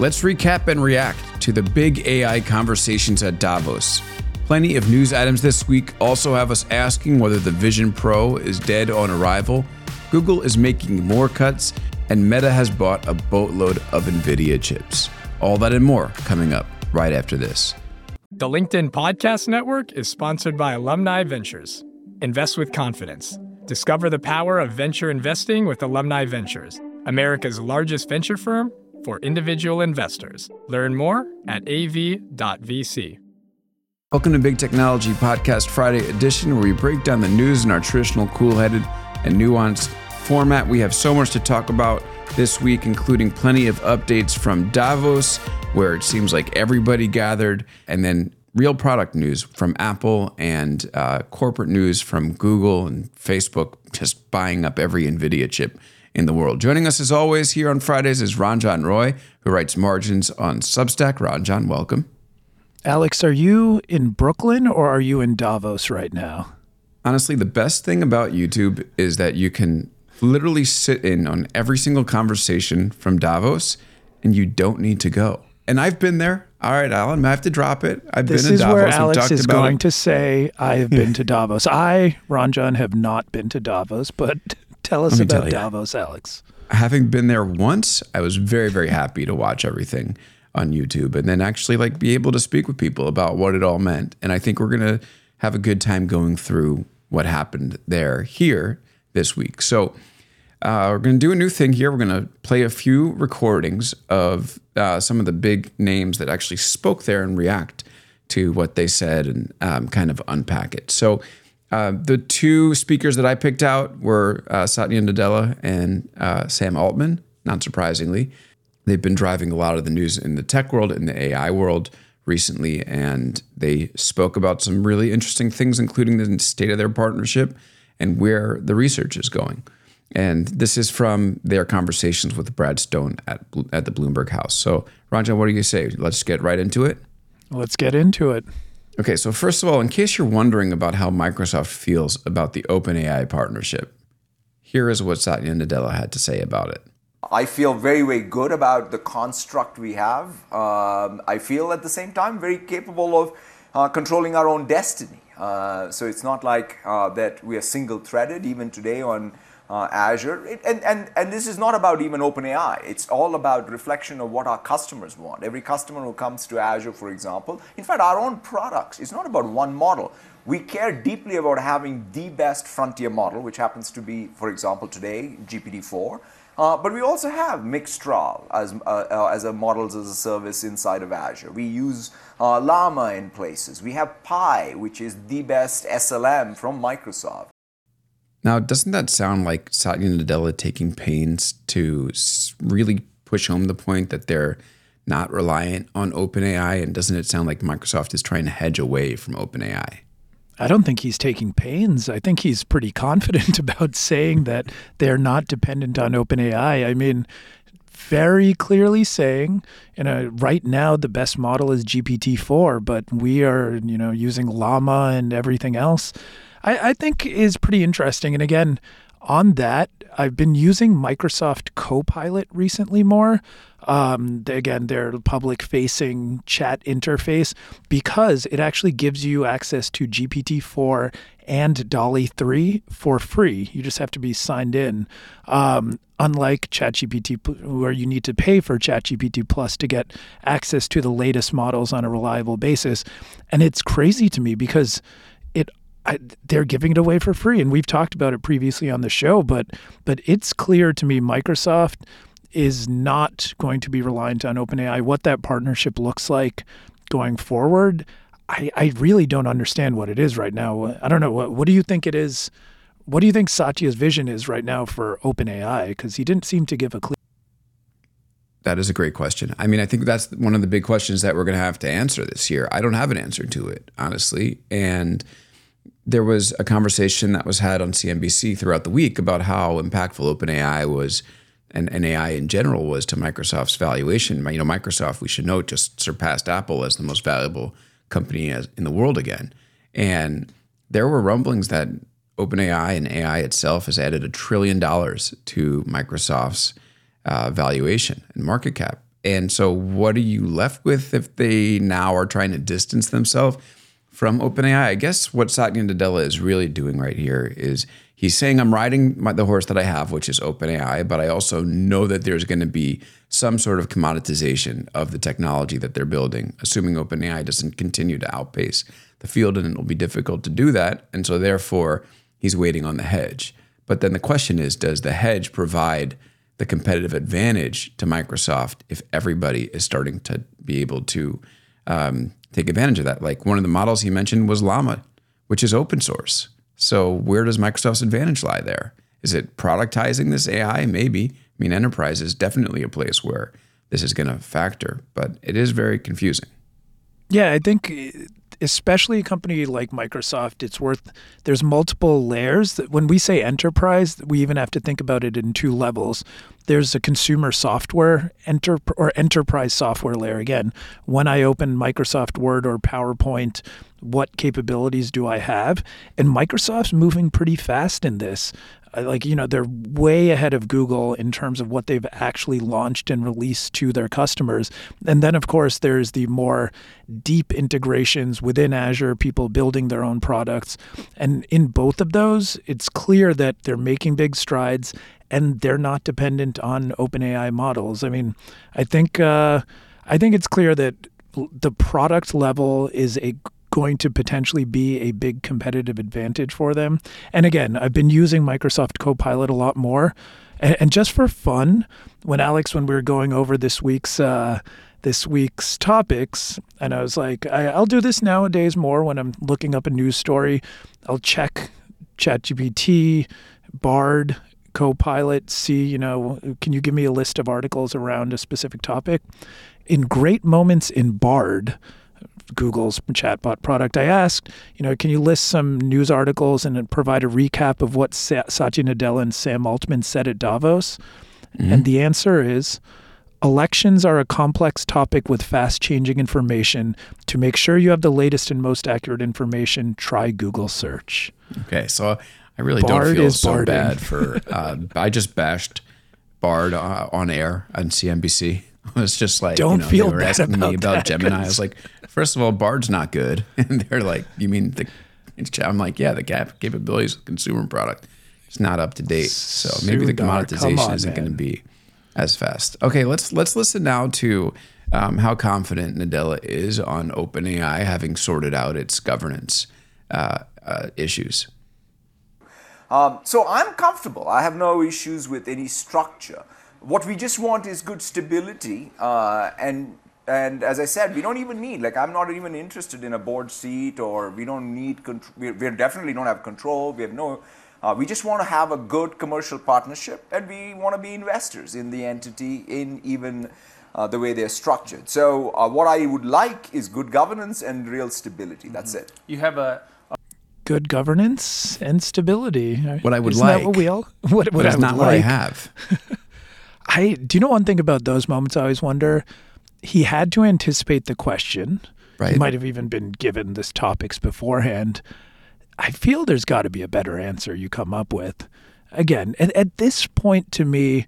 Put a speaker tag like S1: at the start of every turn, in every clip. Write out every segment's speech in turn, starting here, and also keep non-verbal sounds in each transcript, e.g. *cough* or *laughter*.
S1: Let's recap and react to the big AI conversations at Davos. Plenty of news items this week also have us asking whether the Vision Pro is dead on arrival. Google is making more cuts, and Meta has bought a boatload of NVIDIA chips. All that and more coming up right after this.
S2: The LinkedIn Podcast Network is sponsored by Alumni Ventures. Invest with confidence. Discover the power of venture investing with Alumni Ventures, America's largest venture firm for individual investors. Learn more at av.vc.
S1: Welcome to Big Technology Podcast Friday edition, where we break down the news in our traditional cool headed and nuanced format. We have so much to talk about this week, including plenty of updates from Davos, where it seems like everybody gathered, and then real product news from Apple and uh, corporate news from Google and Facebook, just buying up every NVIDIA chip in the world. Joining us as always here on Fridays is Ranjan Roy, who writes margins on Substack. Ranjan, welcome.
S3: Alex, are you in Brooklyn or are you in Davos right now?
S1: Honestly, the best thing about YouTube is that you can literally sit in on every single conversation from Davos and you don't need to go. And I've been there. All right, Alan, I have to drop it. I've
S3: this
S1: been
S3: to Davos.
S1: This
S3: is where Alex is going it. to say, I have been to Davos. I, Ranjan, have not been to Davos, but tell us about tell Davos, Alex.
S1: Having been there once, I was very, very happy to watch everything on YouTube and then actually like be able to speak with people about what it all meant. And I think we're going to have a good time going through what happened there here this week. So, uh, we're going to do a new thing here. We're going to play a few recordings of uh, some of the big names that actually spoke there and react to what they said and um, kind of unpack it. So, uh, the two speakers that I picked out were uh, Satya Nadella and uh, Sam Altman, not surprisingly. They've been driving a lot of the news in the tech world, in the AI world recently, and they spoke about some really interesting things, including the state of their partnership and where the research is going. And this is from their conversations with Brad Stone at, at the Bloomberg House. So, Ranjan, what do you say? Let's get right into it.
S3: Let's get into it.
S1: Okay, so first of all, in case you're wondering about how Microsoft feels about the OpenAI partnership, here is what Satya Nadella had to say about it.
S4: I feel very, very good about the construct we have. Um, I feel at the same time very capable of uh, controlling our own destiny. Uh, so it's not like uh, that we are single threaded even today on uh, Azure. It, and, and, and this is not about even OpenAI. It's all about reflection of what our customers want. Every customer who comes to Azure, for example, in fact, our own products, it's not about one model. We care deeply about having the best frontier model, which happens to be, for example, today, GPT-4. Uh, but we also have Mixtral as, uh, uh, as a models as a service inside of Azure. We use uh, Llama in places. We have Phi, which is the best SLM from Microsoft.
S1: Now, doesn't that sound like Satya Nadella taking pains to really push home the point that they're not reliant on OpenAI? And doesn't it sound like Microsoft is trying to hedge away from OpenAI?
S3: I don't think he's taking pains. I think he's pretty confident *laughs* about saying that they're not dependent on OpenAI. I mean, very clearly saying, you know, right now the best model is GPT-4, but we are, you know, using Llama and everything else. I, I think is pretty interesting. And again, on that, I've been using Microsoft Copilot recently more. Um, again, their public facing chat interface because it actually gives you access to GPT 4 and DALL-E 3 for free. You just have to be signed in. Um, unlike ChatGPT, where you need to pay for ChatGPT Plus to get access to the latest models on a reliable basis. And it's crazy to me because I, they're giving it away for free, and we've talked about it previously on the show. But but it's clear to me Microsoft is not going to be reliant on OpenAI. What that partnership looks like going forward, I, I really don't understand what it is right now. I don't know. What, what do you think it is? What do you think Satya's vision is right now for OpenAI? Because he didn't seem to give a clear.
S1: That is a great question. I mean, I think that's one of the big questions that we're going to have to answer this year. I don't have an answer to it, honestly. And there was a conversation that was had on CNBC throughout the week about how impactful OpenAI was and, and AI in general was to Microsoft's valuation. You know, Microsoft, we should note, just surpassed Apple as the most valuable company as, in the world again. And there were rumblings that OpenAI and AI itself has added a trillion dollars to Microsoft's uh, valuation and market cap. And so, what are you left with if they now are trying to distance themselves from OpenAI? I guess what Satya Nadella is really doing right here is he's saying, I'm riding my, the horse that I have, which is OpenAI, but I also know that there's going to be some sort of commoditization of the technology that they're building, assuming OpenAI doesn't continue to outpace the field, and it will be difficult to do that. And so, therefore, he's waiting on the hedge. But then the question is does the hedge provide the competitive advantage to Microsoft if everybody is starting to be able to um, take advantage of that? Like one of the models he mentioned was Llama, which is open source. So, where does Microsoft's advantage lie there? Is it productizing this AI? Maybe. I mean, enterprise is definitely a place where this is going to factor, but it is very confusing.
S3: Yeah, I think especially a company like Microsoft, it's worth there's multiple layers. That when we say enterprise, we even have to think about it in two levels. There's a consumer software enter or enterprise software layer. Again, when I open Microsoft Word or PowerPoint, what capabilities do I have? And Microsoft's moving pretty fast in this like you know they're way ahead of Google in terms of what they've actually launched and released to their customers. And then of course there's the more deep integrations within Azure, people building their own products. And in both of those, it's clear that they're making big strides and they're not dependent on OpenAI models. I mean, I think uh, I think it's clear that the product level is a going to potentially be a big competitive advantage for them. And again, I've been using Microsoft Copilot a lot more. And, just for fun, when Alex, when we were going over this week's uh, this week's topics, and I was like, I, I'll do this nowadays more when I'm looking up a news story. I'll check ChatGPT, Bard, Copilot, see, you know, can you give me a list of articles around a specific topic? In great moments in Bard, Google's chatbot product, I asked, you know, can you list some news articles and provide a recap of what Satya Nadella and Sam Altman said at Davos? Mm-hmm. And the answer is elections are a complex topic with fast changing information. To make sure you have the latest and most accurate information, try Google search.
S1: Okay, so I really Bard don't feel so bad for. *laughs* Uh, I just bashed Bard uh, on air on CNBC. *laughs* It was just like,
S3: don't
S1: you know,
S3: feel
S1: they were
S3: bad
S1: asking
S3: about
S1: me about Gemini. I was like, first of all, Bard's not good, *laughs* and they're like, you mean the? I'm like, yeah, the cap- capabilities of the consumer product is not up to date. So maybe the commoditization isn't going to be as fast. Okay, let's let's listen now to um, how confident Nadella is on OpenAI having sorted out its governance uh, uh, issues.
S4: Um, so I'm comfortable. I have no issues with any structure. What we just want is good stability uh, and and as I said, we don't even need like I'm not even interested in a board seat or we don't need we, we definitely don't have control. We have no. Uh, we just want to have a good commercial partnership and we want to be investors in the entity in even uh, the way they're structured. So uh, what I would like is good governance and real stability. That's mm-hmm. it.
S5: You have a,
S3: good governance and stability.
S1: What I would
S3: Isn't
S1: like.
S3: That what we all. *laughs* What, what
S1: but
S3: I
S1: not
S3: like.
S1: what I have. *laughs*
S3: I do you know one thing about those moments I always wonder he had to anticipate the question.
S1: Right.
S3: He might have even been given this topics beforehand. I feel there's got to be a better answer you come up with. Again, at, at this point to me,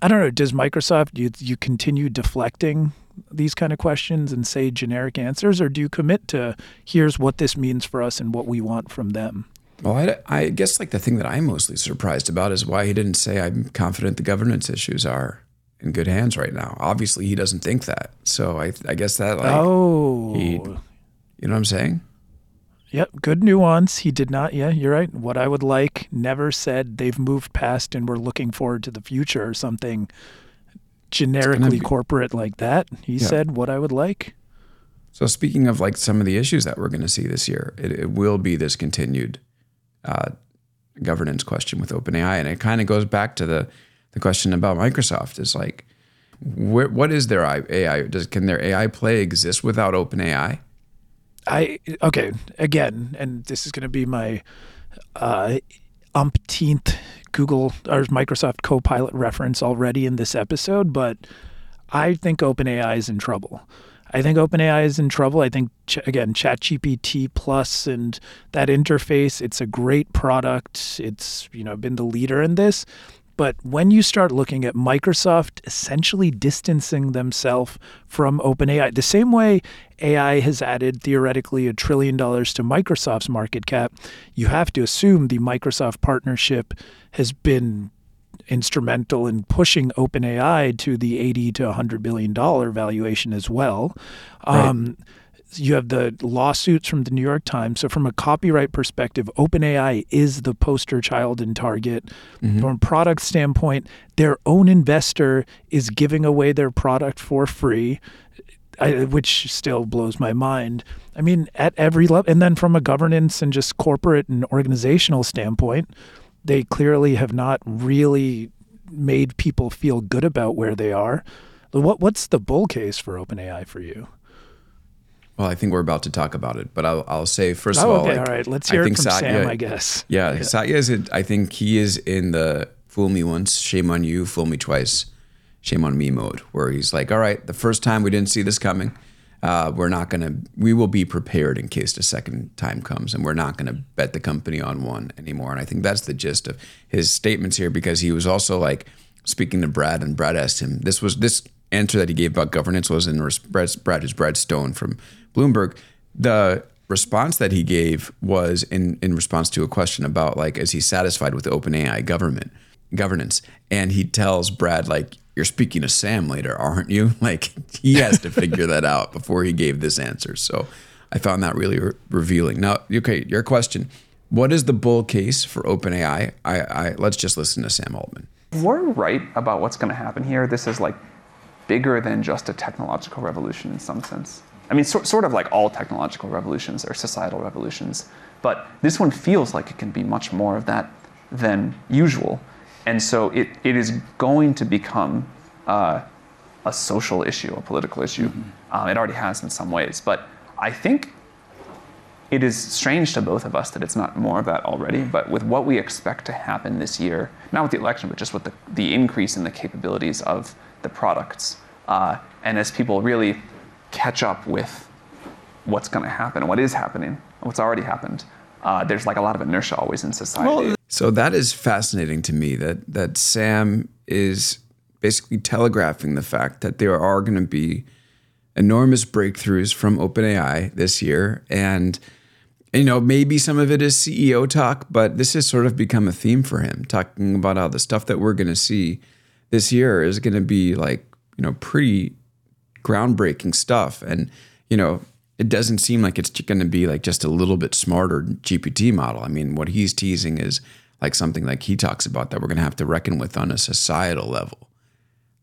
S3: I don't know, does Microsoft you you continue deflecting these kind of questions and say generic answers or do you commit to here's what this means for us and what we want from them?
S1: Well, I, I guess like the thing that I'm mostly surprised about is why he didn't say I'm confident the governance issues are in good hands right now. Obviously, he doesn't think that. So I, I guess that like
S3: oh,
S1: he, you know what I'm saying?
S3: Yep, good nuance. He did not. Yeah, you're right. What I would like never said they've moved past and we're looking forward to the future or something generically be, corporate like that. He yeah. said what I would like.
S1: So speaking of like some of the issues that we're going to see this year, it, it will be this continued uh, governance question with OpenAI, and it kind of goes back to the the question about Microsoft. Is like, wh- what is their AI? Does can their AI play exist without OpenAI?
S3: I okay again, and this is going to be my uh, umpteenth Google or Microsoft Copilot reference already in this episode, but I think OpenAI is in trouble. I think OpenAI is in trouble. I think again, ChatGPT Plus and that interface, it's a great product. It's you know been the leader in this, But when you start looking at Microsoft essentially distancing themselves from OpenAI, the same way AI has added theoretically a trillion dollars to Microsoft's market cap, you have to assume the Microsoft partnership has been instrumental in pushing OpenAI to the 80 to 100 billion dollar valuation as well.
S1: Right.
S3: Um, you have the lawsuits from the New York Times. So, from a copyright perspective, OpenAI is the poster child and target.
S1: Mm-hmm.
S3: From a product standpoint, their own investor is giving away their product for free, I, which still blows my mind. I mean, at every level. And then from a governance and just corporate and organizational standpoint, they clearly have not really made people feel good about where they are. What, what's the bull case for OpenAI for you?
S1: Well, I think we're about to talk about it, but I'll, I'll say first
S3: Oh,
S1: of all,
S3: okay,
S1: like,
S3: all right. Let's
S1: I
S3: hear it
S1: think
S3: from
S1: Satya-
S3: Sam, I guess. *laughs*
S1: Yeah, Satya is. In, I think he is in the fool me once, shame on you, fool me twice, shame on me mode, where he's like, all right, the first time we didn't see this coming, uh, we're not gonna. We will be prepared in case the second time comes, and we're not gonna bet the company on one anymore. And I think that's the gist of his statements here, because he was also like speaking to Brad, and Brad asked him. This was this answer that he gave about governance was in res- Brad, Brad Stone from Bloomberg. The response that he gave was in in response to a question about like is he satisfied with OpenAI government governance? And he tells Brad like you're speaking to Sam later aren't you? *laughs* Like he has to figure that out before he gave this answer. So I found that really re- revealing. Now okay your question. What is the bull case for OpenAI? I, I let's just listen to Sam Altman.
S5: We're right about what's going to happen here, this is like bigger than just a technological revolution in some sense. I mean, so, sort of like all technological revolutions or societal revolutions, but this one feels like it can be much more of that than usual. And so it, it is going to become uh, a social issue, a political issue. Um, it already has in some ways. But I think it is strange to both of us that it's not more of that already. But with what we expect to happen this year, not with the election, but just with the, the increase in the capabilities of the products, uh, and as people really catch up with what's going to happen, what is happening, what's already happened, uh, there's like a lot of inertia always in society.
S1: So that is fascinating to me that that Sam is basically telegraphing the fact that there are going to be enormous breakthroughs from OpenAI this year and you know maybe some of it is CEO talk but this has sort of become a theme for him talking about all the stuff that we're going to see this year is going to be like you know pretty groundbreaking stuff and you know it doesn't seem like it's going to be like just a little bit smarter GPT model. I mean, what he's teasing is like something like he talks about that we're going to have to reckon with on a societal level.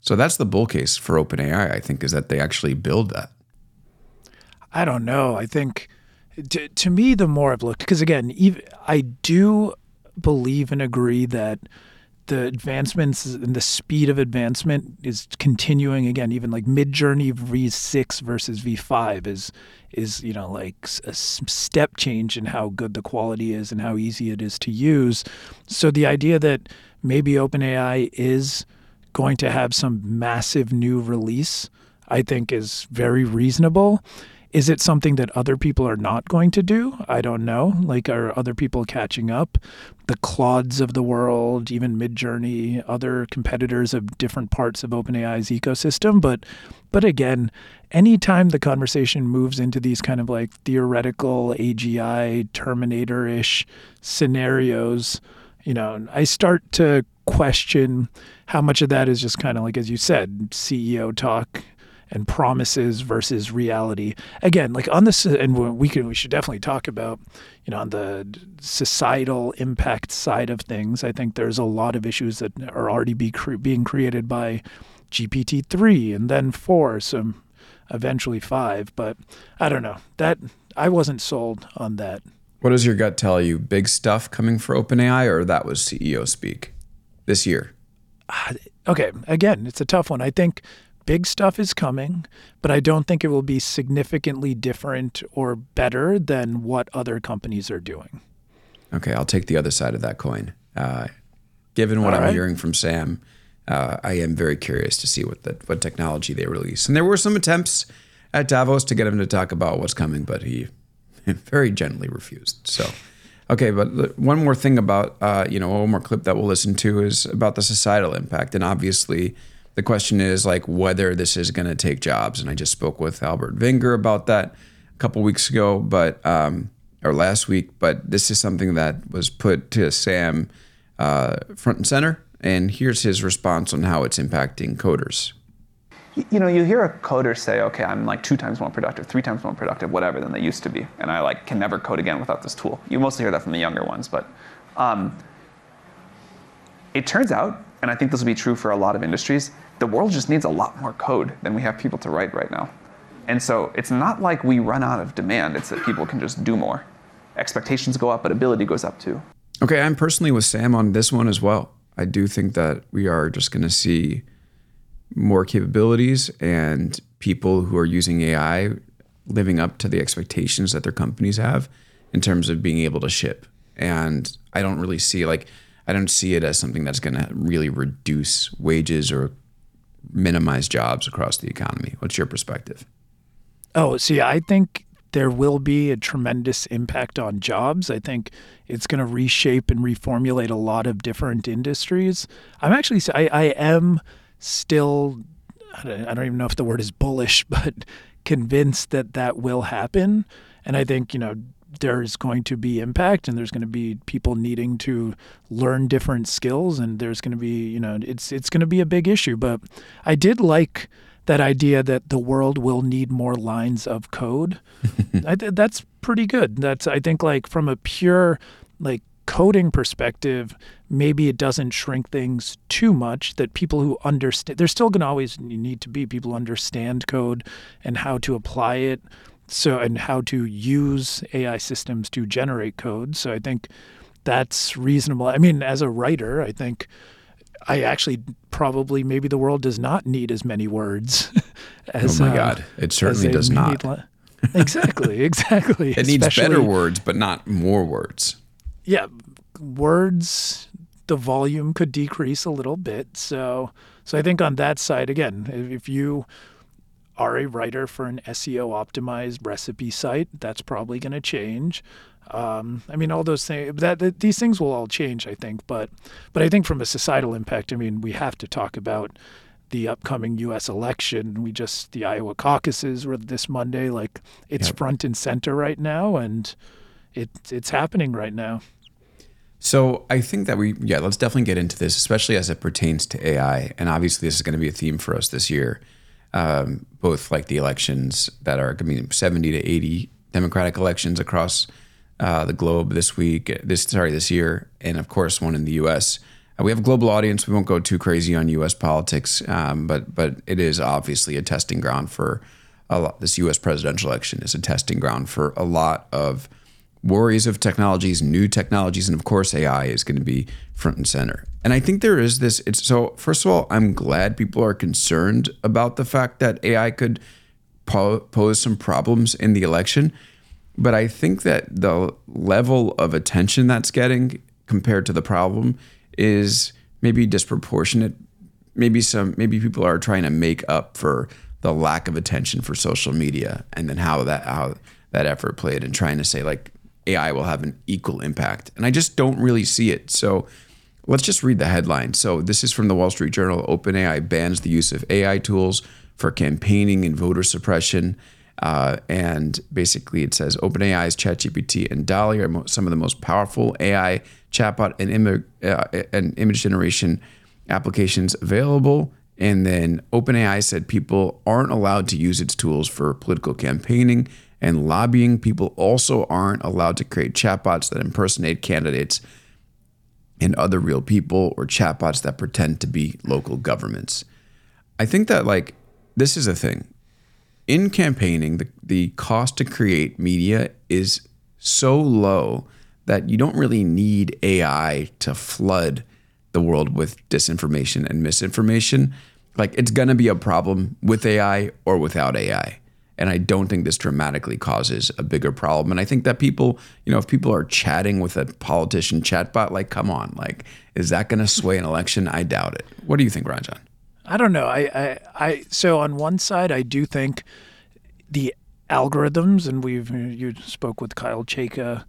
S1: So that's the bull case for OpenAI, I think, is that they actually build that.
S3: I don't know. I think to, to me, the more I've looked, because again, even, I do believe and agree that the advancements and the speed of advancement is continuing again even like Midjourney v6 versus v5 is is you know like a step change in how good the quality is and how easy it is to use. So the idea that maybe OpenAI is going to have some massive new release i think is very reasonable is it something that other people are not going to do? I don't know. Like, are other people catching up? The Claudes of the world, even Midjourney, other competitors of different parts of OpenAI's ecosystem. But, but again, anytime the conversation moves into these kind of like theoretical AGI Terminator-ish scenarios, you know, I start to question how much of that is just kind of like, as you said, CEO talk and promises versus reality. Again, like on this, and we can we should definitely talk about, you know, on the societal impact side of things. I think there's a lot of issues that are already be cre- being created by GPT three and then four, so eventually five. But I don't know that I wasn't sold on that.
S1: What does your gut tell you? Big stuff coming for OpenAI, or that was CEO speak this year?
S3: Ah, okay, again, it's a tough one. I think big stuff is coming, but I don't think it will be significantly different or better than what other companies are doing.
S1: Okay, I'll take the other side of that coin. Uh, given what
S3: All
S1: I'm
S3: right.
S1: hearing from Sam, uh, I am very curious to see what the, what technology they release. And there were some attempts at Davos to get him to talk about what's coming, but he *laughs* very gently refused. So Okay, but one more thing about uh, you know one more clip that we'll listen to is about the societal impact, and obviously the question is like whether this is going to take jobs. And I just spoke with Albert Wenger about that a couple weeks ago, but um, or last week. But this is something that was put to Sam uh, front and center, and here's his response on how it's impacting coders
S5: you know, you hear a coder say, okay, I'm like two times more productive, three times more productive, whatever, than they used to be, and I like can never code again without this tool. You mostly hear that from the younger ones, but um, it turns out, and I think this will be true for a lot of industries, the world just needs a lot more code than we have people to write right now. And so it's not like we run out of demand, it's that people can just do more. Expectations go up, but ability goes up too.
S1: Okay, I'm personally with Sam on this one as well. I do think that we are just going to see more capabilities and people who are using AI living up to the expectations that their companies have in terms of being able to ship. And I don't really see like I don't see it as something that's going to really reduce wages or minimize jobs across the economy. What's your perspective?
S3: Oh, see, I think there will be a tremendous impact on jobs. I think it's going to reshape and reformulate a lot of different industries. I'm actually, I, I am still, I don't even know if the word is bullish, *laughs* but convinced that that will happen. And I think, you know, there's going to be impact and there's going to be people needing to learn different skills and there's going to be, you know, it's it's going to be a big issue, but I did like that idea that the world will need more lines of code. *laughs* I, that's pretty good. That's I think like from a pure like coding perspective, maybe it doesn't shrink things too much. That people who understand, there's still going to always need to be people who understand code and how to apply it. So, and how to use AI systems to generate code. So, I think that's reasonable. I mean, as a writer, I think I actually probably maybe the world does not need as many words *laughs* as.
S1: Oh my uh, God! It certainly does not.
S3: exactly, *laughs* exactly.
S1: it needs better words, but not more words
S3: yeah, words, the volume could decrease a little bit. So, so I think on that side, again, if you are a writer for an SEO optimized recipe site, that's probably going to change. Um, I mean, all those things that, that, these things will all change, I think. But but I think from a societal impact, I mean, we have to talk about the upcoming U.S. election. We just the Iowa caucuses were this Monday. Like it's yep. front and center right now, and it it's happening right now.
S1: So I think that we, yeah, let's definitely get into this, especially as it pertains to AI. And obviously, this is going to be a theme for us this year. Um, both like the elections that are to be 70 to 80 Democratic elections across uh, the globe this week, this sorry, this year, and of course one in the U.S. Uh, we have a global audience. We won't go too crazy on U.S. politics, um, but but it is obviously a testing ground for a lot. This U.S. presidential election is a testing ground for a lot of worries of technologies, new technologies, and of course, AI is going to be front and center. And I think there is this. It's so. First of all, I'm glad people are concerned about the fact that AI could po- pose some problems in the election. But I think that the level of attention that's getting compared to the problem is maybe disproportionate. Maybe some. Maybe people are trying to make up for the lack of attention for social media, and then how that how that effort played, and trying to say like AI will have an equal impact. And I just don't really see it. So let's just read the headline. So this is from the Wall Street Journal. OpenAI bans the use of AI tools for campaigning and voter suppression. Uh, and basically, it says OpenAI's ChatGPT and DALL-E are some of the most powerful AI chatbot and, Im- uh, and image generation applications available. And then OpenAI said people aren't allowed to use its tools for political campaigning and lobbying. People also aren't allowed to create chatbots that impersonate candidates and other real people or chatbots that pretend to be local governments. I think that like this is a thing. In campaigning, the, the cost to create media is so low that you don't really need AI to flood the world with disinformation and misinformation. Like it's going to be a problem with AI or without AI. And I don't think this dramatically causes a bigger problem. And I think that people, you know, if people are chatting with a politician chatbot, like, come on, like, is that going to sway an election? I doubt it. What do you think, Ranjan?
S3: I don't know. I, I, I, so on one side, I do think the algorithms, and we've, you spoke with Kyle Chayka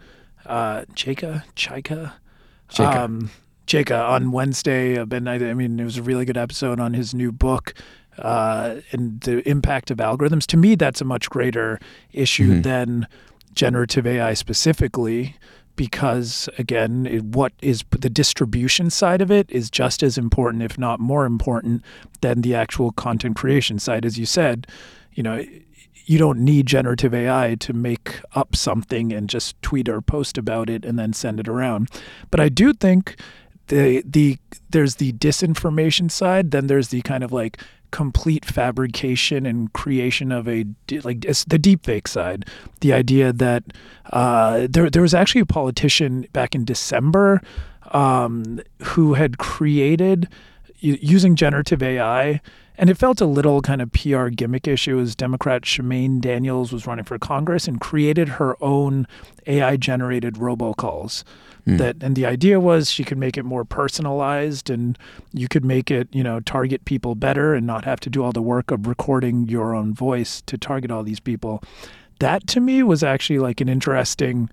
S3: uh, Chayka, Chayka,
S1: Chayka.
S3: um, Chayka on Wednesday. I I mean, it was a really good episode on his new book. Uh, and the impact of algorithms. To me, that's a much greater issue than generative AI specifically, because again, it, what is the distribution side of it is just as important, if not more important, than the actual content creation side. As you said, you know, you don't need generative AI to make up something and just tweet or post about it and then send it around. But I do think the the there's the disinformation side, then there's the kind of like complete fabrication and creation of a like the deepfake side. The idea that uh, there there was actually a politician back in December um, who had created using generative AI. And it felt a little kind of PR gimmick issue as Democrat Shamaine Daniels was running for Congress and created her own AI generated robocalls. Hmm. That and the idea was she could make it more personalized and you could make it, you know, target people better and not have to do all the work of recording your own voice to target all these people. That to me was actually like an interesting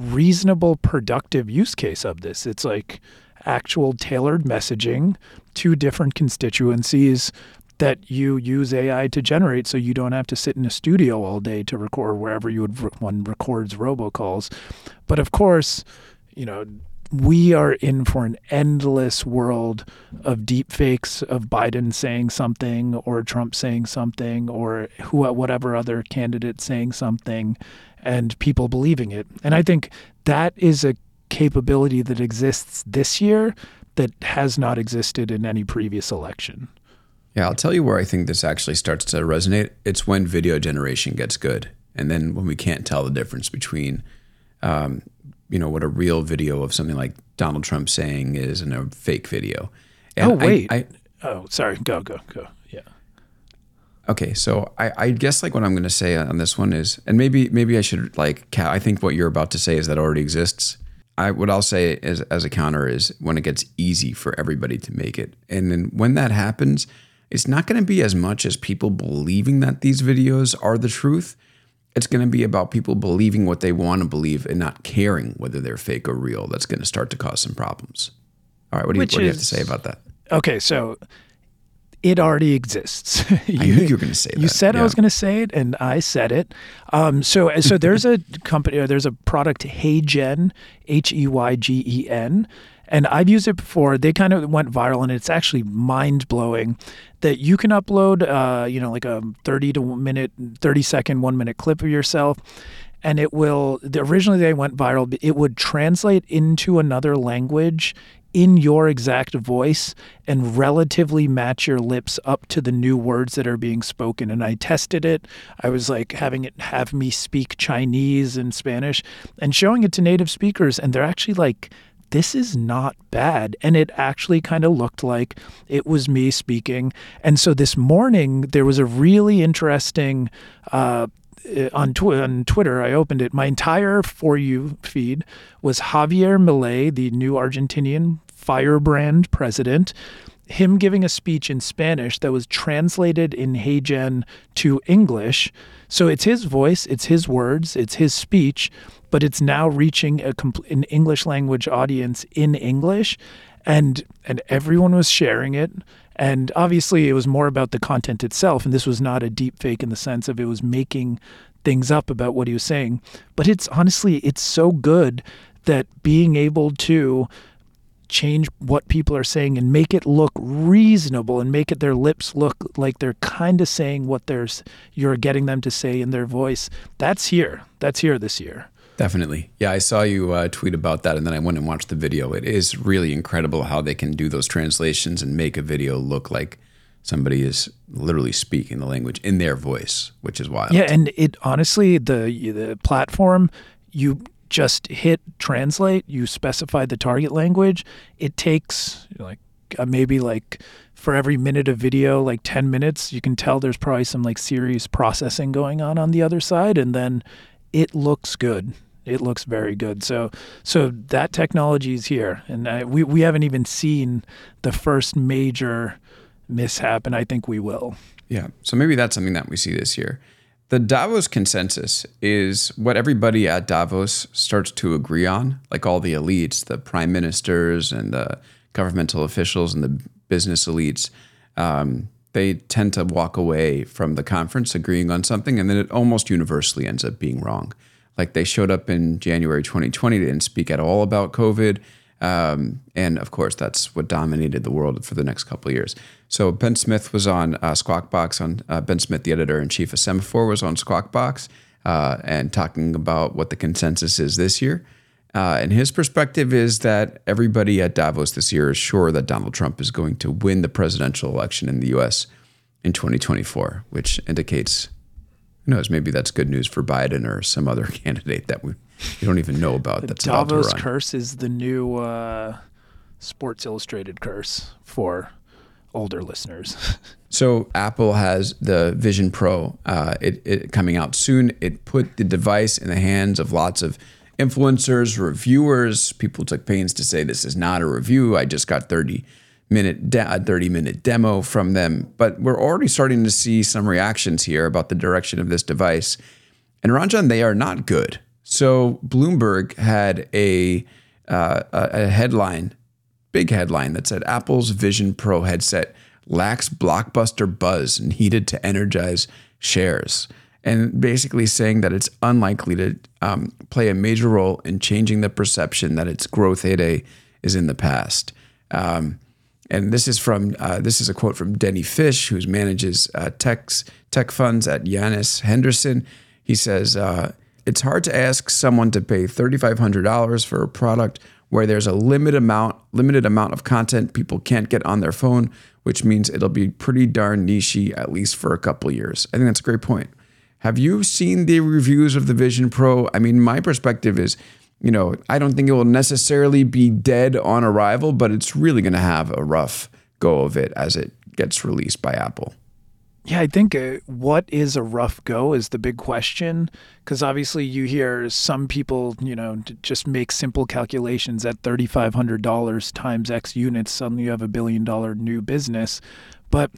S3: reasonable productive use case of this. It's like actual tailored messaging to different constituencies that you use AI to generate so you don't have to sit in a studio all day to record wherever you would one records robocalls. But of course, you know, we are in for an endless world of deep fakes of Biden saying something or Trump saying something or who whatever other candidate saying something and people believing it. And I think that is a capability that exists this year that has not existed in any previous election.
S1: Yeah, I'll tell you where I think this actually starts to resonate. It's when video generation gets good, and then when we can't tell the difference between, um, you know, what a real video of something like Donald Trump saying is and a fake video. And
S3: oh wait.
S1: I, I,
S3: oh, sorry. Go go go. Yeah.
S1: Okay, so I, I guess like what I'm going to say on this one is, and maybe maybe I should like, ca- I think what you're about to say is that already exists. I what I'll say is as a counter is when it gets easy for everybody to make it, and then when that happens, it's not going to be as much as people believing that these videos are the truth. It's going to be about people believing what they want to believe and not caring whether they're fake or real. That's going to start to cause some problems. All right, what do you, do you have to say about that?
S3: Okay, so it already exists. you, *laughs*
S1: I knew you were going to say that.
S3: You said I was going to say it, and I said it. Um, so, so there's a company, or there's a product, HeyGen, H E Y G E N, and I've used it before. They kind of went viral, and it's actually mind blowing that you can upload, uh, you know, like a 30 to minute, 30 second, one minute clip of yourself. And it will. the- Originally, they went viral. It would translate into another language in your exact voice and relatively match your lips up to the new words that are being spoken. And I tested it. I was like having it have me speak Chinese and Spanish and showing it to native speakers. And they're actually like, this is not bad. And it actually kind of looked like it was me speaking. And so this morning, there was a really interesting. Uh, on, tw- on Twitter, I opened it. My entire For You feed was Javier Milei, the new Argentinian firebrand president, him giving a speech in Spanish that was translated in HeyGen to English. So it's his voice, it's his words, it's his speech, but it's now reaching a compl- an English language audience in English, and and everyone was sharing it. And obviously, it was more about the content itself, and this was not a deep fake in the sense of it was making things up about what he was saying. But it's honestly, it's so good that being able to change what people are saying and make it look reasonable and make it their lips look like they're kind of saying what there's you're getting them to say in their voice. That's here. That's here this year.
S1: Definitely. Yeah, I saw you uh, tweet about that and then I went and watched the video. It is really incredible how they can do those translations and make a video look like somebody is literally speaking the language in their voice, which is wild.
S3: Yeah, and it honestly the the platform you just hit translate, you specify the target language. It takes like uh, maybe like for every minute of video, like 10 minutes, you can tell there's probably some like serious processing going on on the other side and then it looks good. It looks very good. So, so that technology is here, and I, we we haven't even seen the first major mishap, and I think we will.
S1: Yeah. So maybe that's something that we see this year. the Davos consensus is what everybody at Davos starts to agree on, like all the elites, the prime ministers and the governmental officials and the business elites. Um, they tend to walk away from the conference agreeing on something, and then it almost universally ends up being wrong. Like they showed up in January 2020, they didn't speak at all about COVID. Um, and of course, that's what dominated the world for the next couple years. So Ben Smith was on uh, Squawk Box. On uh, Ben Smith, the editor in chief of Semafor, was on Squawk Box uh, and talking about what the consensus is this year. Uh, and his perspective is that everybody at Davos this year is sure that Donald Trump is going to win the presidential election in the U.S. in 2024, which indicates, who knows, maybe that's good news for Biden or some other *laughs* candidate that we, we don't even know about. that's about to
S3: Davos curse is the new uh, Sports Illustrated curse for older listeners. *laughs*
S1: So Apple has the Vision Pro. Uh, it, it coming out soon. It put the device in the hands of lots of influencers, reviewers. People took pains to say this is not a review. I just got 30 minute de- a 30 minute demo from them. But we're already starting to see some reactions here about the direction of this device. And Ranjan, they are not good. So Bloomberg had a uh, a a headline, big headline that said Apple's Vision Pro headset lacks blockbuster buzz needed to energize shares, and basically saying that it's unlikely to um, play a major role in changing the perception that its growth heyday is in the past. Um, and this is from uh, this is a quote from Denny Fish, who manages uh, tech tech funds at Janus Henderson. He says uh, it's hard to ask someone to pay thirty five hundred dollars for a product where there's a limited amount limited amount of content people can't get on their phone, which means it'll be pretty darn nichey at least for a couple years. I think that's a great point. Have you seen the reviews of the Vision Pro? I mean, my perspective is, you know, I don't think it will necessarily be dead on arrival, but it's really going to have a rough go of it as it gets released by Apple.
S3: Yeah, I think uh, what is a rough go is the big question. Because obviously, you hear some people, you know, just make simple calculations at $3,500 times X units. Suddenly, you have a billion dollar new business. But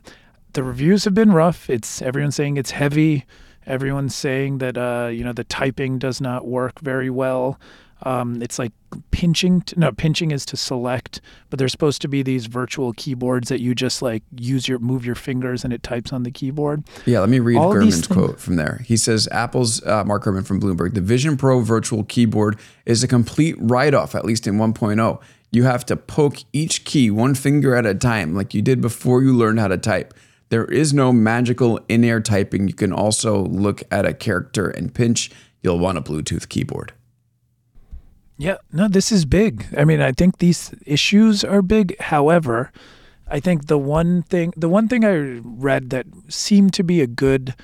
S3: the reviews have been rough. It's everyone's saying it's heavy. Everyone's saying that uh, you know the typing does not work very well. Um, it's like pinching. To, no, pinching is to select, but there's supposed to be these virtual keyboards that you just like use your move your fingers and it types on the keyboard.
S1: Yeah, let me read
S3: All
S1: Gurman's quote from there. He says Apple's uh, Mark Gurman from Bloomberg, the Vision Pro virtual keyboard is a complete write off, at least in 1.0. You have to poke each key one finger at a time, like you did before you learned how to type. There is no magical in air typing. You can also look at a character and pinch. You'll want a Bluetooth keyboard.
S3: Yeah, no, this is big. I mean, I think these issues are big. However, I think the one thing the one thing I read that seemed to be a good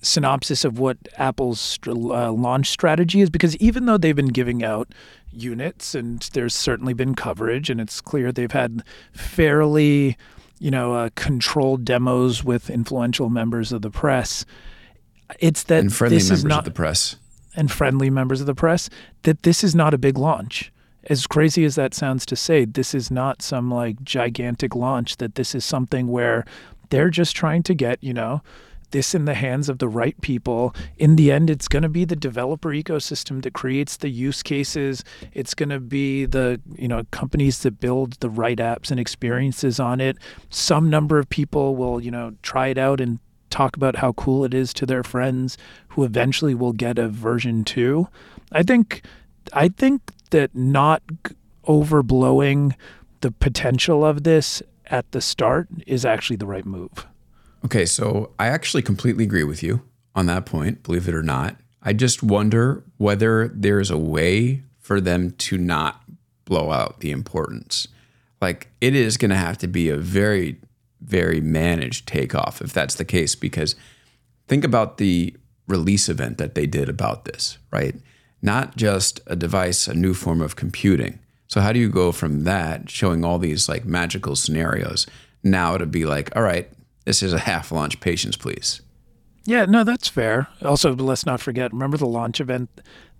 S3: synopsis of what Apple's uh, launch strategy is because even though they've been giving out units and there's certainly been coverage and it's clear they've had fairly you know uh, controlled demos with influential members of the press it's that
S1: And friendly
S3: this
S1: members
S3: is not
S1: of the press.
S3: And friendly members of the press that this is not a big launch. As crazy as that sounds to say, this is not some like gigantic launch, that this is something where they're just trying to get, you know, this in the hands of the right people. In the end, it's going to be the developer ecosystem that creates the use cases. It's going to be the, you know, companies that build the right apps and experiences on it. Some number of people will, you know, try it out and talk about how cool it is to their friends who eventually will get a version 2. I think I think that not overblowing the potential of this at the start is actually the right move.
S1: Okay, so I actually completely agree with you on that point, believe it or not. I just wonder whether there's a way for them to not blow out the importance. Like it is going to have to be a very, very managed takeoff if that's the case, because think about the release event that they did about this, right? Not just a device, a new form of computing. So how do you go from that showing all these like magical scenarios now to be like, all right, this is a half launch, patience, please.
S3: Yeah, no, that's fair. Also, let's not forget, remember the launch event,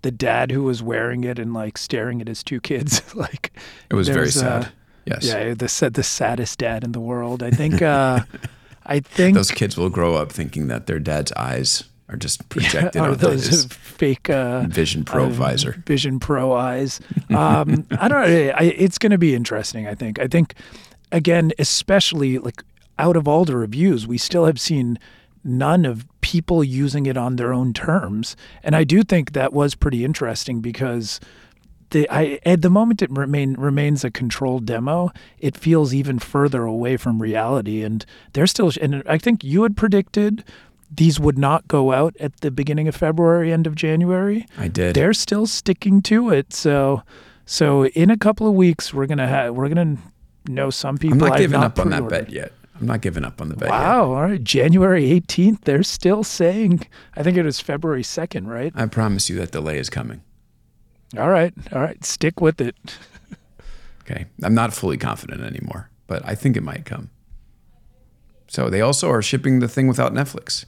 S3: the dad who was wearing it and like staring at his two kids *laughs* like
S1: It was very
S3: there's, uh,
S1: sad. Yes.
S3: Yeah, the the saddest dad in the world. I think uh *laughs* I think
S1: Those kids will grow up thinking that their dad's eyes are just *laughs* projected
S3: Are
S1: on
S3: those *laughs* fake uh,
S1: Vision Pro
S3: uh,
S1: visor.
S3: Vision Pro eyes. Um, I don't know. I, it's going to be interesting. I think. I think again, especially like out of all the reviews, we still have seen none of people using it on their own terms, and I do think that was pretty interesting because. The, I, at the moment it remain, remains a controlled demo, it feels even further away from reality. And they're still, and I think you had predicted these would not go out at the beginning of February, end of January.
S1: I did.
S3: They're still sticking to it. So, so in a couple of weeks, we're gonna have we're gonna know some people.
S1: I'm not giving
S3: not
S1: up on that bet yet. I'm not giving up on the bet
S3: Wow! All right, January 18th. They're still saying. I think it was February 2nd, right?
S1: I promise you that delay is coming.
S3: All right, all right. Stick with it. *laughs*
S1: Okay. I'm not fully confident anymore, but I think it might come. So they also are shipping the thing without Netflix.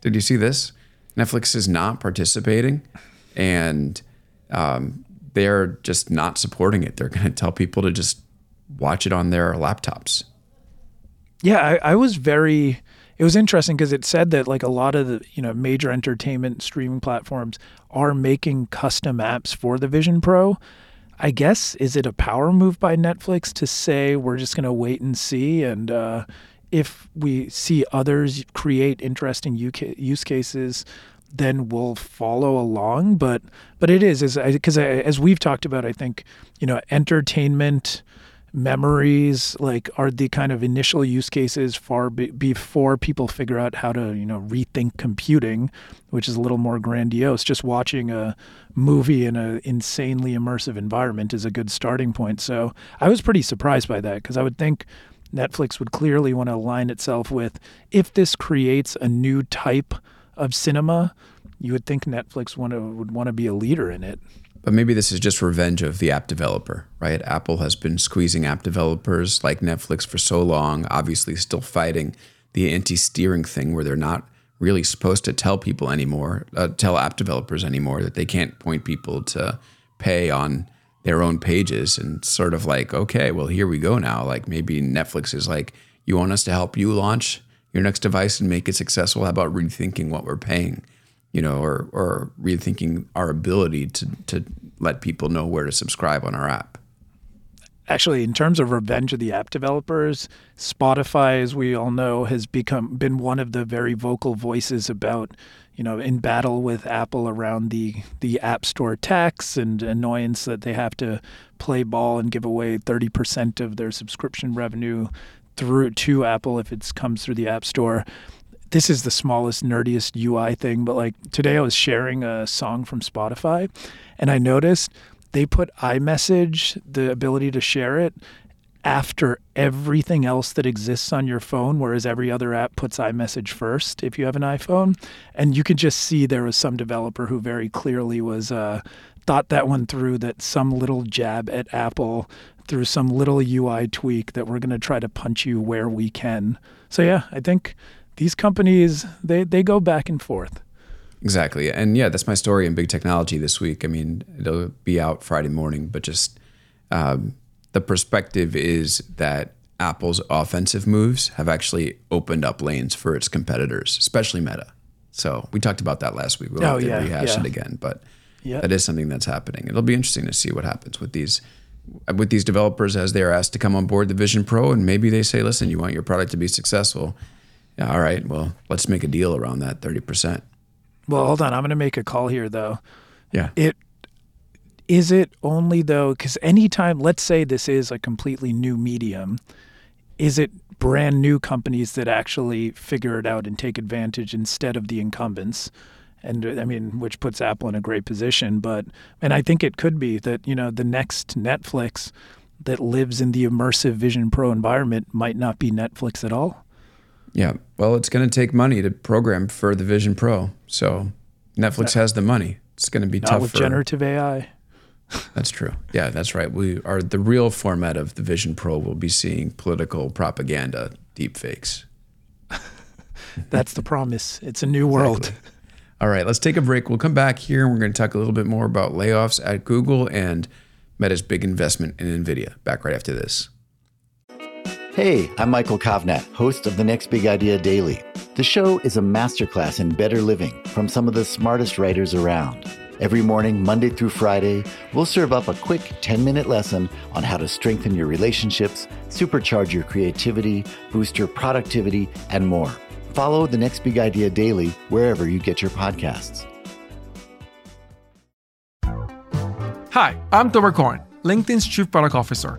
S1: Did you see this? Netflix is not participating and um, they're just not supporting it. They're going to tell people to just watch it on their laptops.
S3: Yeah, I, I was very. It was interesting because it said that like a lot of the you know major entertainment streaming platforms are making custom apps for the Vision Pro. I guess is it a power move by Netflix to say we're just going to wait and see, and uh, if we see others create interesting use cases, then we'll follow along. But but it is is because as we've talked about, I think you know entertainment memories like are the kind of initial use cases far be- before people figure out how to you know rethink computing which is a little more grandiose. Just watching a movie in an insanely immersive environment is a good starting point. So i was pretty surprised by that because i would think netflix would clearly want to align itself with if this creates a new type of cinema you would think netflix want to, would want to be a leader in it
S1: But maybe this is just revenge of the app developer, right? Apple has been squeezing app developers like Netflix for so long, obviously still fighting the anti-steering thing where they're not really supposed to tell people anymore, uh, tell app developers anymore that they can't point people to pay on their own pages and sort of like, okay, well, here we go now. Like maybe Netflix is like, you want us to help you launch your next device and make it successful? How about rethinking what we're paying? You know, or or rethinking our ability to to let people know where to subscribe on our app.
S3: actually in terms of revenge of the app developers spotify as we all know has become been one of the very vocal voices about you know in battle with apple around the the app store tax and annoyance that they have to play ball and give away 30% of their subscription revenue through to apple if it comes through the app store this is the smallest nerdiest ui thing but like today i was sharing a song from spotify and i noticed they put iMessage, the ability to share it, after everything else that exists on your phone, whereas every other app puts iMessage first if you have an iPhone. And you could just see there was some developer who very clearly was uh, thought that one through that some little jab at Apple through some little UI tweak that we're going to try to punch you where we can. So yeah, I think these companies they they go back and forth.
S1: Exactly. And yeah, that's my story in big technology this week. I mean, it'll be out Friday morning, but just um, the perspective is that Apple's offensive moves have actually opened up lanes for its competitors, especially Meta. So we talked about that last week. We won't
S3: Oh,
S1: have to
S3: yeah,
S1: rehash
S3: yeah.
S1: it again, but
S3: Yeah.
S1: that is something that's happening. It'll be interesting to see what happens with these with these developers as they are asked to come on board the Vision Pro, and maybe they say, "Listen, you want your product to be successful." Yeah, all right. Well, let's make a deal around that thirty percent.
S3: Well, hold on. I'm going to make a call here though.
S1: Yeah.
S3: it is it only though because anytime let's say this is a completely new medium is it brand new companies that actually figure it out and take advantage instead of the incumbents and i mean which puts apple in a great position but and i think it could be that you know the next netflix that lives in the immersive vision pro environment might not be netflix at all
S1: Yeah. Well, it's going to take money to program for the Vision Pro. So Netflix has the money. It's going to be
S3: not
S1: tough
S3: with
S1: for
S3: generative ai
S1: That's true. Yeah, that's right. We are the real format of the Vision Pro will be seeing political propaganda deepfakes. *laughs*
S3: that's the promise it's a new world
S1: All right, let's take a break. We'll come back here and we're going to talk a little bit more about layoffs at Google and Meta's big investment in Nvidia. Back right after this.
S6: Hey, I'm Michael Kovnat, host of the Next Big Idea Daily. The show is a masterclass in better living from some of the smartest writers around. Every morning, Monday through Friday, we'll serve up a quick 10 minute lesson on how to strengthen your relationships, supercharge your creativity, boost your productivity, and more. Follow the Next Big Idea Daily wherever you get your podcasts.
S7: Hi, I'm Tomer Cohen, LinkedIn's Chief Product Officer.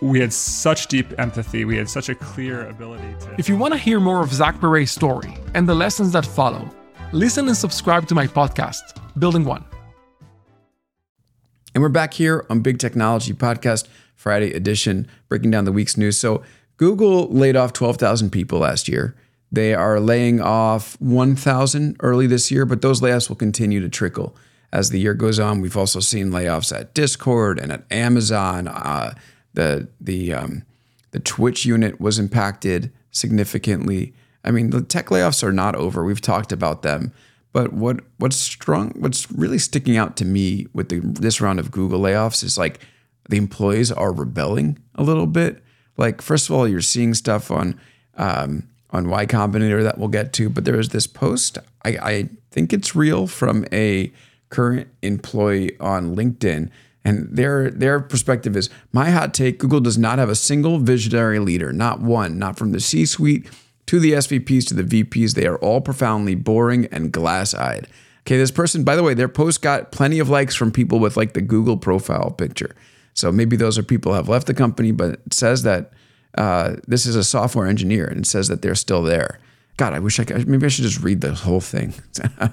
S8: we had such deep empathy. We had such a clear ability to.
S7: If you want to hear more of Zach Perret's story and the lessons that follow, listen and subscribe to my podcast, Building One.
S1: And we're back here on Big Technology Podcast, Friday edition, breaking down the week's news. So, Google laid off 12,000 people last year. They are laying off 1,000 early this year, but those layoffs will continue to trickle as the year goes on. We've also seen layoffs at Discord and at Amazon. Uh, the the um, the Twitch unit was impacted significantly. I mean, the tech layoffs are not over. We've talked about them, but what what's strong, what's really sticking out to me with the, this round of Google layoffs is like the employees are rebelling a little bit. Like, first of all, you're seeing stuff on um, on Y Combinator that we'll get to, but there is this post. I, I think it's real from a current employee on LinkedIn and their their perspective is my hot take Google does not have a single visionary leader, not one, not from the C-suite to the SVPs to the VPs. They are all profoundly boring and glass-eyed. Okay, this person, by the way, their post got plenty of likes from people with like the Google profile picture. So maybe those are people have left the company, but it says that uh, this is a software engineer and says that they're still there. God, I wish I could. Maybe I should just read the whole thing.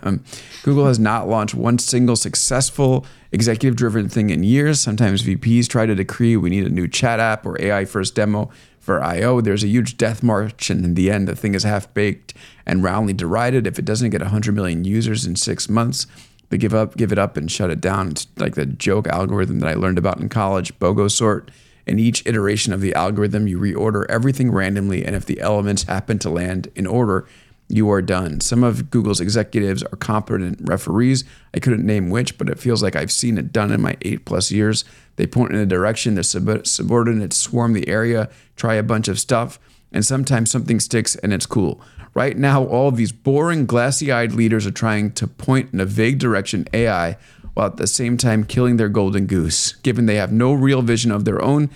S1: um, Google has not launched one single successful executive driven thing in years. Sometimes VPs try to decree we need a new chat app or AI first demo for IO. There's a huge death march, and in the end, the thing is half baked and roundly derided. If it doesn't get 100 million users in six months, they give up, give it up, and shut it down. It's like the joke algorithm that I learned about in college, bogosort. In each iteration of the algorithm, you reorder everything randomly, and if the elements happen to land in order, you are done. Some of Google's executives are competent referees. I couldn't name which, but it feels like I've seen it done in my eight plus years. They point in a direction, their sub- subordinates swarm the area, try a bunch of stuff, and sometimes something sticks and it's cool. Right now, all of these boring, glassy eyed leaders are trying to point in a vague direction AI while at the same time killing their golden goose. Given they have no real vision of their own,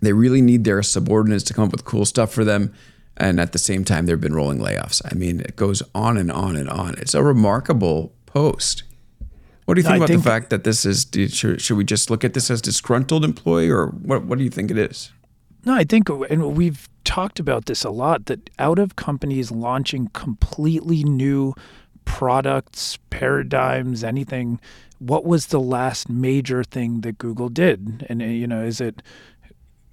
S1: they really need their subordinates to come up with cool stuff for them. And at the same time, they've been rolling layoffs. I mean, it goes on and on and on. It's a remarkable post. What do you think I about think the fact that this is? Should, should we just look at this as disgruntled employee, or what? What do you think it is?
S3: No, I think, and we've talked about this a lot. That out of companies launching completely new products, paradigms, anything. What was the last major thing that Google did? And, uh, you know, is it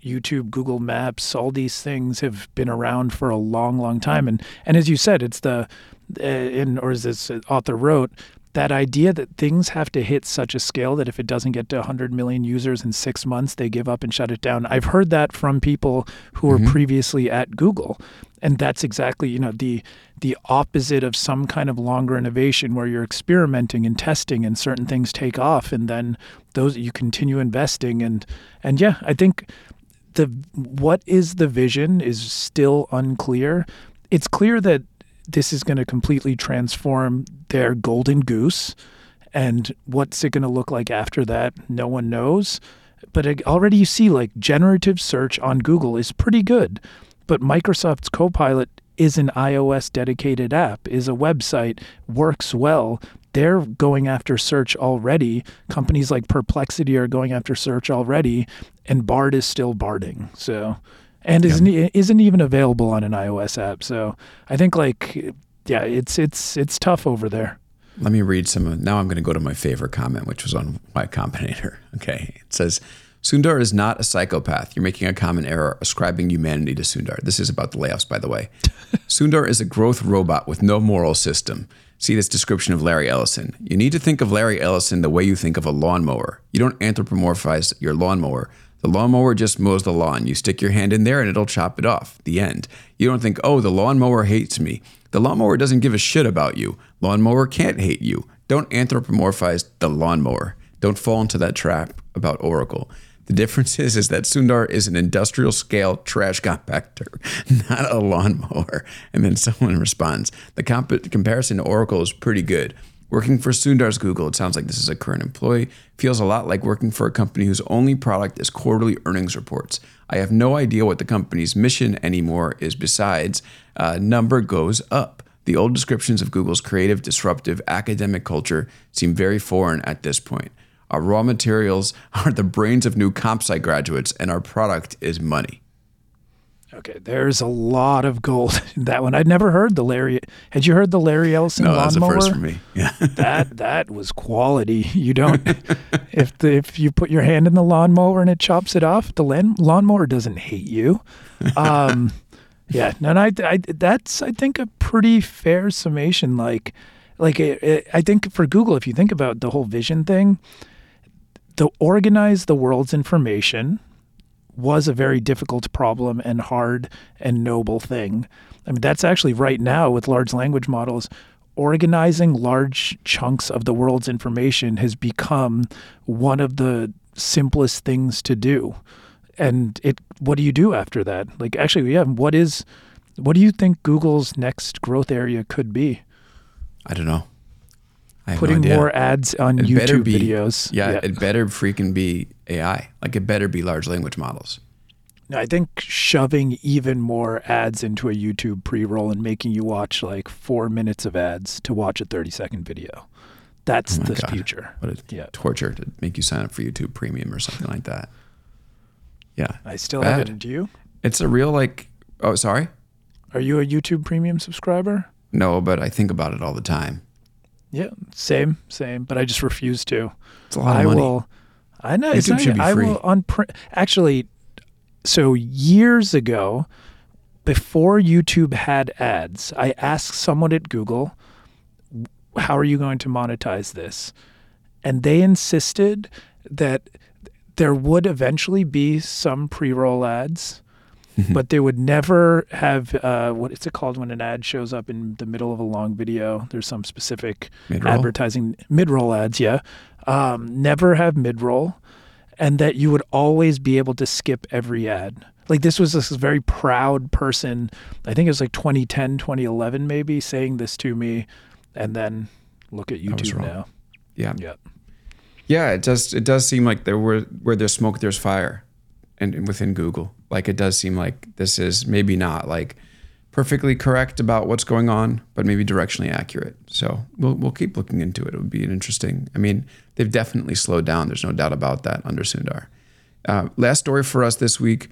S3: YouTube, Google Maps, all these things have been around for a long, long time. And, and as you said, it's the, uh, in, or as this author wrote, that idea that things have to hit such a scale that if it doesn't get to 100 million users in six months, they give up and shut it down. I've heard that from people who were mm-hmm. previously at Google. And that's exactly, you know, the the opposite of some kind of longer innovation where you're experimenting and testing and certain things take off and then those you continue investing and and yeah, I think the what is the vision is still unclear. It's clear that this is going to completely transform their golden goose. And what's it going to look like after that? No one knows. But already you see like generative search on Google is pretty good. But Microsoft's Copilot is an iOS dedicated app, is a website, works well. they're going after search already. Companies like Perplexity are going after search already, and Bard is still barding. So, and isn't isn't even available on an iOS app. So I think like yeah, it's it's it's tough over there.
S1: Let me read some. of Now I'm going to go to my favorite comment, which was on Y *laughs* Combinator. Okay, it says. Sundar is not a psychopath. You're making a common error ascribing humanity to Sundar. This is about the layoffs, by the way. *laughs* Sundar is a growth robot with no moral system. See this description of Larry Ellison. You need to think of Larry Ellison the way you think of a lawnmower. You don't anthropomorphize your lawnmower. The lawnmower just mows the lawn. You stick your hand in there and it'll chop it off. The end. You don't think, oh, the lawnmower hates me. The lawnmower doesn't give a shit about you. Lawnmower can't hate you. Don't anthropomorphize the lawnmower. Don't fall into that trap about Oracle. The difference *laughs* is, is that Sundar is an industrial scale trash compactor, *laughs* not a lawnmower. And then someone responds, the comp- comparison to Oracle is pretty good. Working for Sundar's Google, it sounds like this is a current employee, feels a lot like working for a company whose only product is quarterly earnings reports. I have no idea what the company's mission anymore is besides uh, number goes up. The old descriptions of Google's creative, disruptive, academic culture seem very foreign at this point. Our raw materials *laughs* are the brains of new comp sci graduates, and our product is money.
S3: Okay, there's a lot of gold in that one. I'd never heard the Larry. Had you heard the Larry Ellison
S1: No, that's the first for me. *laughs* Yeah.
S3: that that was quality. You don't *laughs* if the, if you put your hand in the lawnmower and it chops it off, the lawn, lawnmower doesn't hate you. *laughs* Um, yeah, no, and I, I that's I think a pretty fair summation. Like, like it, it, I think for Google, if you think about the whole vision thing, to organize the world's information was a very difficult problem and hard and noble thing. I mean, that's actually right now with large language models, organizing large chunks of the world's information has become one of the simplest things to do. And it what do you do after that? Like actually, yeah, what is what do you think Google's next growth area could be?
S1: I don't know.
S3: Putting
S1: no
S3: more ads on
S1: It
S3: YouTube
S1: be-
S3: videos.
S1: Yeah, it better freaking be AI. Like it better be large language models.
S3: No, I think shoving even more ads into a YouTube pre-roll and making you watch like four minutes of ads to watch a 30-second video. That's
S1: Oh
S3: the
S1: God.
S3: future.
S1: What a
S3: Yeah.
S1: torture to make you sign up for YouTube Premium or something like that. Yeah,
S3: I still
S1: Bad.
S3: haven't. Do you?
S1: it's a real like. Oh, sorry.
S3: Are you a YouTube Premium subscriber?
S1: No, but I think about it all the time.
S3: Yeah, same, same. But I just refuse to.
S1: It's a lot of
S3: I
S1: money.
S3: will. I know. it's
S1: YouTube
S3: not-
S1: should be
S3: I
S1: free.
S3: will on print. Actually, so years ago, before YouTube had ads, I asked someone at Google, "How are you going to monetize this?" And they insisted that there would eventually be some pre-roll ads. But they would never have uh, what is it called when an ad shows up in the middle of a long video? There's some specific
S1: Mid-roll?
S3: advertising mid-roll ads, yeah. Um, never have mid-roll, and that you would always be able to skip every ad. Like this was this very proud person. I think it was like 2010, 2011, maybe saying this to me, and then look at YouTube now.
S1: Yeah.
S3: Yeah.
S1: Yeah, it does. It does seem like there were where there's smoke, there's fire, and, and within Google, like it does seem like this is maybe not like perfectly correct about what's going on, but maybe directionally accurate. So we'll we'll keep looking into it. It would be an interesting. I mean, they've definitely slowed down. There's no doubt about that under Sundar. Uh, last story for us this week.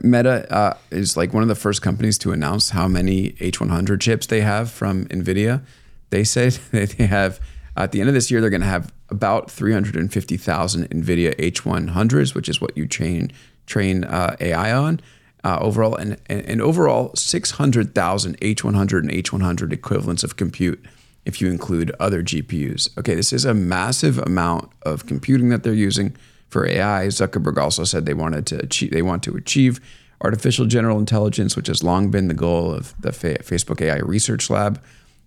S1: Meta uh, is like one of the first companies to announce how many H100 chips they have from NVIDIA. They said *laughs* that they have, at the end of this year, they're going to have about 350,000 NVIDIA H100s, which is what you train, train uh, AI on uh, overall, and, and, and overall 600,000 H100 and H100 equivalents of compute if you include other GPUs. Okay, this is a massive amount of computing that they're using for AI. Zuckerberg also said they wanted to achieve, they want to achieve artificial general intelligence, which has long been the goal of the Fa- Facebook AI Research Lab.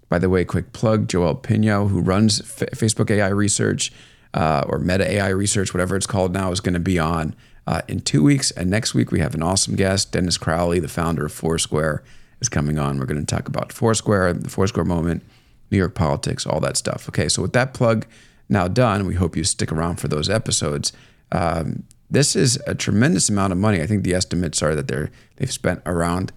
S1: By the way, quick plug: Joelle Pineau, who runs F- Facebook AI Research uh, or Meta AI Research, whatever it's called now, is going to be on uh, in two weeks. And next week we have an awesome guest, Dennis Crowley, the founder of Foursquare, is coming on. We're going to talk about Foursquare, the Foursquare moment, New York politics, all that stuff. Okay, so with that plug now done, we hope you stick around for those episodes. Um, this is a tremendous amount of money. I think the estimates are that they're they've spent around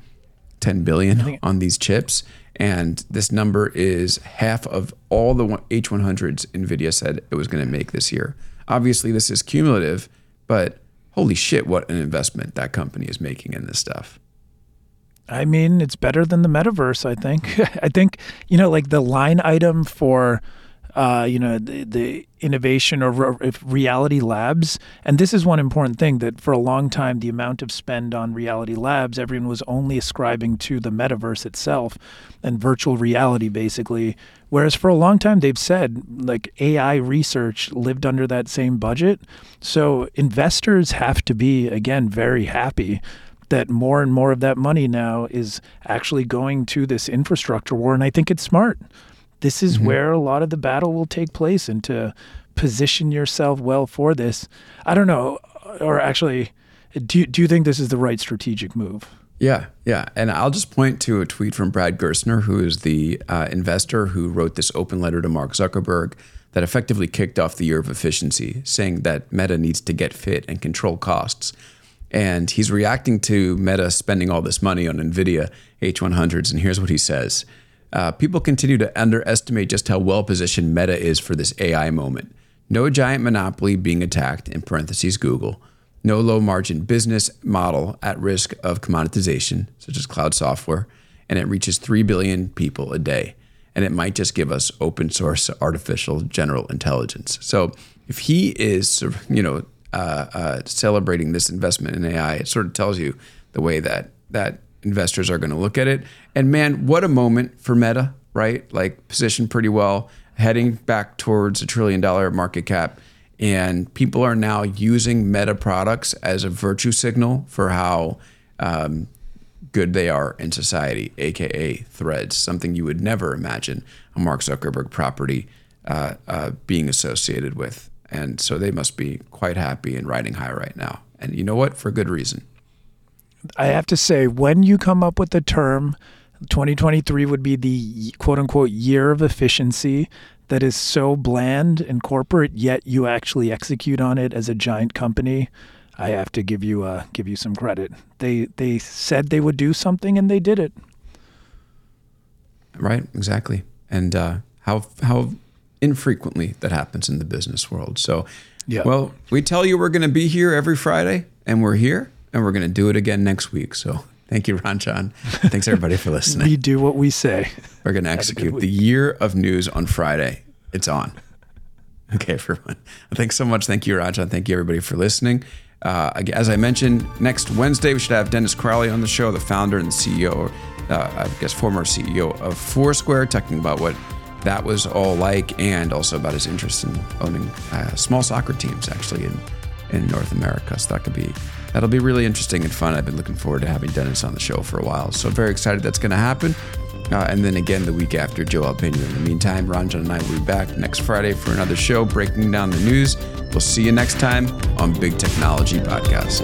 S1: 10 billion on these chips And this number is half of all the H100s NVIDIA said it was going to make this year. Obviously, this is cumulative, but holy shit, what an investment that company is making in this stuff.
S3: I mean, it's better than the metaverse, I think. *laughs* I think, you know, like the line item for uh, you know, the, the innovation or re- reality labs. And this is one important thing that for a long time, the amount of spend on reality labs, everyone was only ascribing to the metaverse itself and virtual reality, basically. Whereas for a long time, they've said like AI research lived under that same budget. So investors have to be, again, very happy that more and more of that money now is actually going to this infrastructure war. And I think it's smart this is mm-hmm. where a lot of the battle will take place and to position yourself well for this. I don't know, or actually, do you, do you think this is the right strategic move?
S1: Yeah, yeah. And I'll just point to a tweet from Brad Gerstner, who is the uh, investor who wrote this open letter to Mark Zuckerberg that effectively kicked off the year of efficiency, saying that Meta needs to get fit and control costs. And he's reacting to Meta spending all this money on NVIDIA H100s. And here's what he says uh, people continue to underestimate just how well positioned Meta is for this AI moment. No giant monopoly being attacked, in parentheses, Google. No low margin business model at risk of commoditization, such as cloud software. And it reaches 3 billion people a day. And it might just give us open source artificial general intelligence. So if he is, you know, uh, uh, celebrating this investment in AI, it sort of tells you the way that that investors are going to look at it. And man, what a moment for Meta, right? Like positioned pretty well, heading back towards a trillion dollar market cap. And people are now using Meta products as a virtue signal for how um, good they are in society, aka threads, something you would never imagine a Mark Zuckerberg property uh, uh, being associated with. And so they must be quite happy and riding high right now. And you know what? For good reason.
S3: I have to say, when you come up with the term, 2023 would be the quote unquote year of efficiency that is so bland and corporate, yet you actually execute on it as a giant company. I have to give you uh, give you some credit. They they said they would do something and they did it.
S1: Right, exactly. And uh, how how infrequently that happens in the business world. So, yeah. Well, we tell you we're going to be here every Friday, and we're here and we're going to do it again next week. So thank you, Ron Ranjan. Thanks everybody for listening. *laughs*
S3: we do what we say.
S1: We're going to execute the year of news on Friday. It's on. Okay, everyone. Thanks so much. Thank you, Ron Ranjan. Thank you, everybody, for listening. Uh, as I mentioned, next Wednesday we should have Dennis Crowley on the show, the founder and the CEO, uh, I guess former CEO of Foursquare, talking about what that was all like, and also about his interest in owning uh, small soccer teams, actually in in North America. So that could be that'll be really interesting and fun. I've been looking forward to having Dennis on the show for a while. So very excited that's going to happen. Uh, and then again the week after Joelle Pineau. In the meantime, Ranjan and I will be back next Friday for another show breaking down the news. We'll see you next time on Big Technology Podcast.